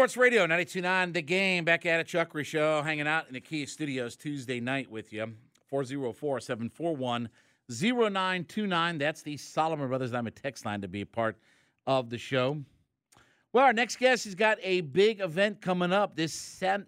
Sports Radio 929 The Game. Back at it. Chuck Show hanging out in the Kia Studios Tuesday night with you. 404 741 0929. That's the Solomon Brothers I'm a text line to be a part of the show. Well, our next guest has got a big event coming up this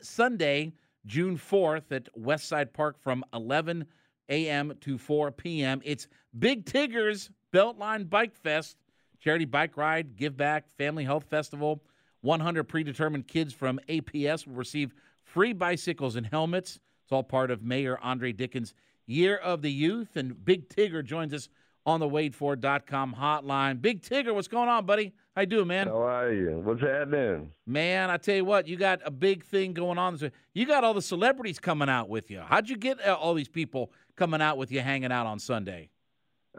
Sunday, June 4th at Westside Park from 11 a.m. to 4 p.m. It's Big Tigger's Beltline Bike Fest, charity bike ride, give back, family health festival. 100 predetermined kids from APS will receive free bicycles and helmets. It's all part of Mayor Andre Dickens' Year of the Youth. And Big Tigger joins us on the WadeFord.com hotline. Big Tigger, what's going on, buddy? How you doing, man? How are you? What's happening? Man, I tell you what, you got a big thing going on. You got all the celebrities coming out with you. How'd you get uh, all these people coming out with you, hanging out on Sunday?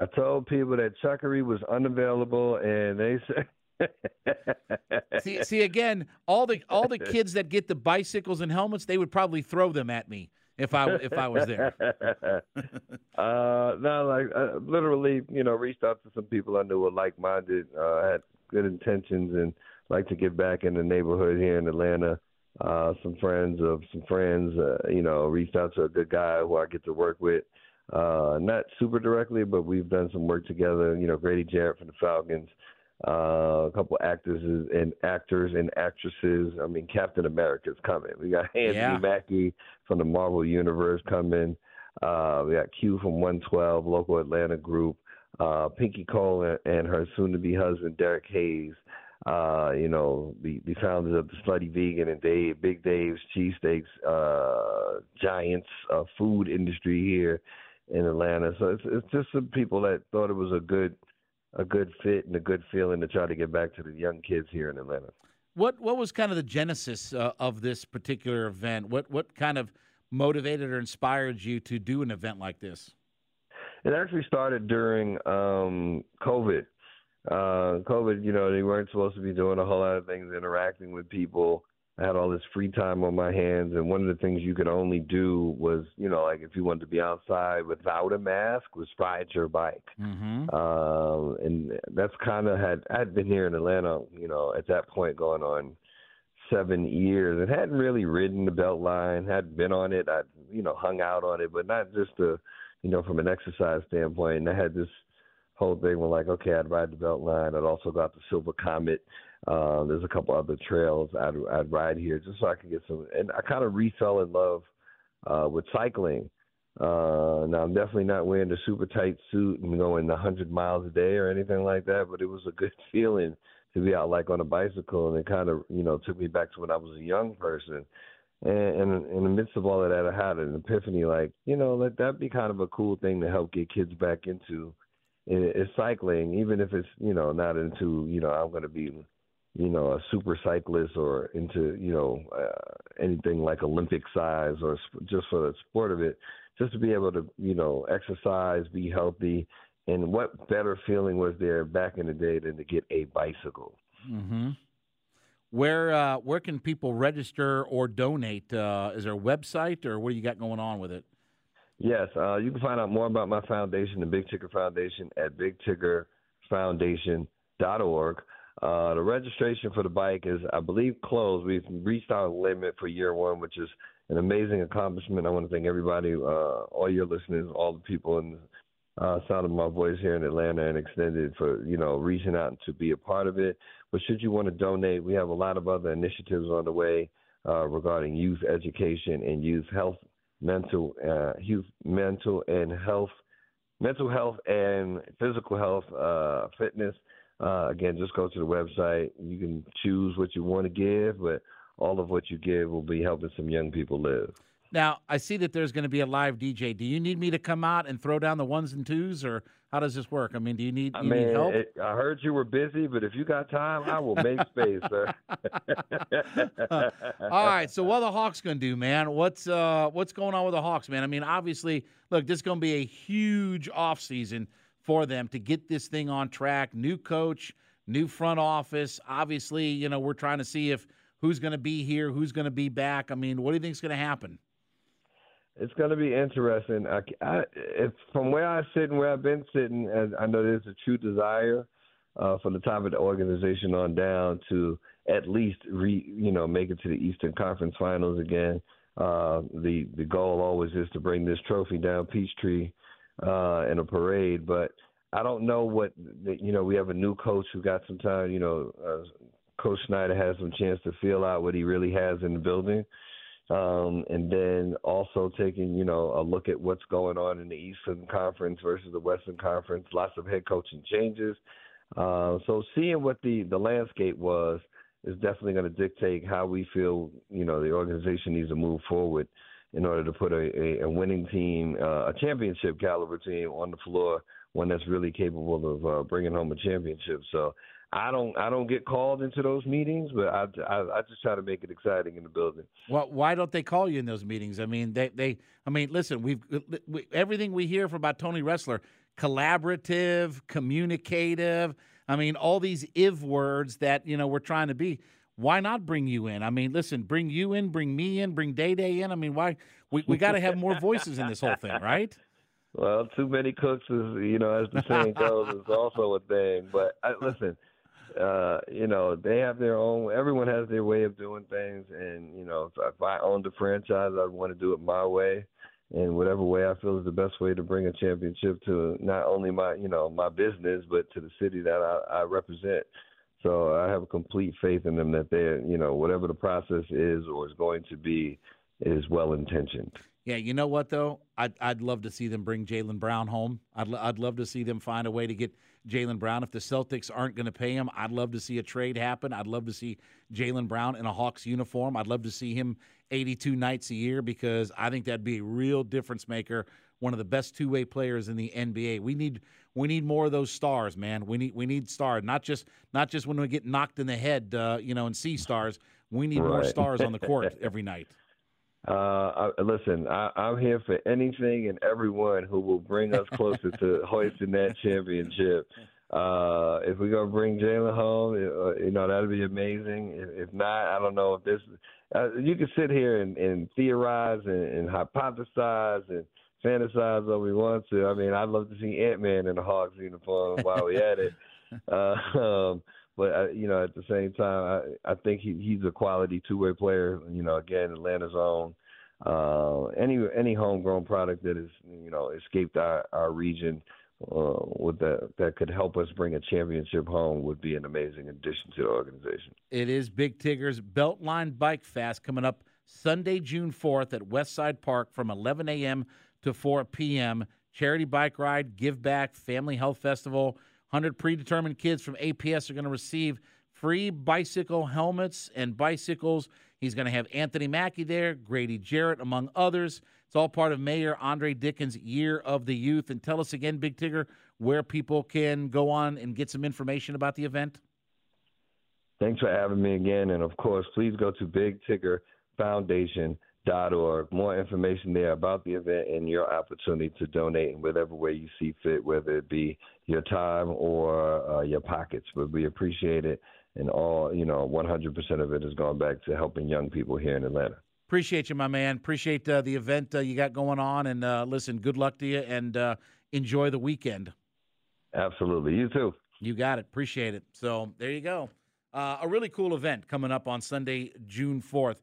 I told people that Chuckery was unavailable, and they said. See, see again, all the all the kids that get the bicycles and helmets, they would probably throw them at me if I if I was there. uh, no, like uh, literally, you know, reached out to some people I knew were like minded, uh, had good intentions, and like to get back in the neighborhood here in Atlanta. Uh, some friends of some friends, uh, you know, reached out to a good guy who I get to work with. Uh, not super directly, but we've done some work together. You know, Grady Jarrett from the Falcons a couple actors and actors and actresses. I mean, Captain America's coming. We got Anthony yeah. Mackie from the Marvel Universe coming. Uh, we got Q from 112, local Atlanta group. Uh, Pinky Cole and, and her soon-to-be husband Derek Hayes. Uh, you know, the, the founders of the Slutty Vegan and Dave, Big Dave's Cheesesteaks, uh, giants uh, food industry here in Atlanta. So it's it's just some people that thought it was a good – a good fit and a good feeling to try to get back to the young kids here in Atlanta. What what was kind of the genesis uh, of this particular event? What what kind of motivated or inspired you to do an event like this? It actually started during um, COVID. Uh, COVID, you know, they weren't supposed to be doing a whole lot of things, interacting with people. I had all this free time on my hands, and one of the things you could only do was, you know, like if you wanted to be outside without a mask, was ride your bike. Mm-hmm. Um, and that's kind of had I had been here in Atlanta, you know, at that point going on seven years, and hadn't really ridden the Beltline, hadn't been on it. I, you know, hung out on it, but not just to, you know, from an exercise standpoint. And I had this whole thing where like, okay, I'd ride the Beltline. I'd also got the Silver Comet uh, there's a couple other trails I'd, I'd ride here just so I could get some. And I kind of refell in love uh, with cycling. Uh, now I'm definitely not wearing the super tight suit and going 100 miles a day or anything like that, but it was a good feeling to be out like on a bicycle, and it kind of you know took me back to when I was a young person. And, and in the midst of all of that, I had an epiphany, like you know, let that be kind of a cool thing to help get kids back into is cycling, even if it's you know not into you know I'm going to be you know, a super cyclist or into, you know, uh, anything like Olympic size or sp- just for the sport of it, just to be able to, you know, exercise, be healthy. And what better feeling was there back in the day than to get a bicycle? Mm-hmm. Where uh, where can people register or donate? Uh, is there a website or what do you got going on with it? Yes, uh, you can find out more about my foundation, the Big Tigger Foundation, at bigtiggerfoundation.org. Uh, the registration for the bike is, I believe, closed. We've reached our limit for year one, which is an amazing accomplishment. I want to thank everybody, uh, all your listeners, all the people in the uh, sound of my voice here in Atlanta and extended for you know reaching out to be a part of it. But should you want to donate, we have a lot of other initiatives on the way uh, regarding youth education and youth health, mental, uh, youth mental and health, mental health and physical health, uh, fitness. Uh, again, just go to the website. You can choose what you want to give, but all of what you give will be helping some young people live. Now, I see that there's going to be a live DJ. Do you need me to come out and throw down the ones and twos, or how does this work? I mean, do you need, I you mean, need help? it, I heard you were busy, but if you got time, I will make space, sir. All right. So what are the Hawks going to do, man? What's uh what's going on with the Hawks, man? I mean, obviously, look, this is going to be a huge offseason for them to get this thing on track. New coach, new front office. Obviously, you know, we're trying to see if who's going to be here, who's going to be back. I mean, what do you think is going to happen? It's going to be interesting. I, I, if, from where I sit and where I've been sitting, and I know there's a true desire uh, from the top of the organization on down to at least re, you know make it to the Eastern Conference Finals again. Uh, the the goal always is to bring this trophy down Peachtree uh, in a parade, but I don't know what you know. We have a new coach who got some time. You know, uh, Coach Snyder has some chance to feel out what he really has in the building. Um, and then also taking, you know, a look at what's going on in the Eastern Conference versus the Western Conference. Lots of head coaching changes. Uh, so seeing what the the landscape was is definitely going to dictate how we feel. You know, the organization needs to move forward in order to put a, a, a winning team, uh, a championship caliber team on the floor, one that's really capable of uh, bringing home a championship. So I don't I don't get called into those meetings, but I, I, I just try to make it exciting in the building. Well, why don't they call you in those meetings? I mean, they they I mean, listen, we've we, everything we hear from about Tony Ressler, collaborative, communicative. I mean, all these if words that you know we're trying to be. Why not bring you in? I mean, listen, bring you in, bring me in, bring Day Day in. I mean, why we we got to have more voices in this whole thing, right? Well, too many cooks is you know, as the saying goes, is also a thing. But I, listen uh, you know, they have their own. Everyone has their way of doing things, and you know, if, if I owned a franchise, I'd want to do it my way, and whatever way I feel is the best way to bring a championship to not only my, you know, my business, but to the city that I, I represent. So I have a complete faith in them that they're, you know, whatever the process is or is going to be, is well intentioned. Yeah, you know what though, I'd I'd love to see them bring Jaylen Brown home. I'd I'd love to see them find a way to get Jaylen Brown. If the Celtics aren't going to pay him, I'd love to see a trade happen. I'd love to see Jaylen Brown in a Hawks uniform. I'd love to see him 82 nights a year because I think that'd be a real difference maker. One of the best two way players in the NBA. We need we need more of those stars, man. We need we need stars, not just not just when we get knocked in the head, uh, you know, and see stars. We need right. more stars on the court every night. Uh, I, listen, I, I'm here for anything and everyone who will bring us closer to hoisting that championship. Uh, if we're gonna bring Jaylen home, uh, you know that'd be amazing. If, if not, I don't know if this. Uh, you can sit here and, and theorize and, and hypothesize and fantasize all we want to. I mean, I'd love to see Ant Man in a Hawks uniform while we at it. Uh, um, but uh, you know, at the same time, I, I think he, he's a quality two way player. You know, again, Atlanta's own. Uh, any any homegrown product that is you know escaped our our region uh, with that that could help us bring a championship home would be an amazing addition to the organization. It is Big Tigger's Beltline Bike Fest coming up Sunday, June fourth at Westside Park from 11 a.m. to 4 p.m. Charity bike ride, give back, family health festival. 100 predetermined kids from APS are going to receive free bicycle helmets and bicycles. He's going to have Anthony Mackie there, Grady Jarrett, among others. It's all part of Mayor Andre Dickens' Year of the Youth. And tell us again, Big Tigger, where people can go on and get some information about the event. Thanks for having me again. And of course, please go to Big Tigger Foundation org. More information there about the event and your opportunity to donate in whatever way you see fit, whether it be your time or uh, your pockets. But we appreciate it, and all you know, 100% of it has gone back to helping young people here in Atlanta. Appreciate you, my man. Appreciate uh, the event uh, you got going on, and uh, listen, good luck to you, and uh, enjoy the weekend. Absolutely, you too. You got it. Appreciate it. So there you go. Uh, a really cool event coming up on Sunday, June 4th.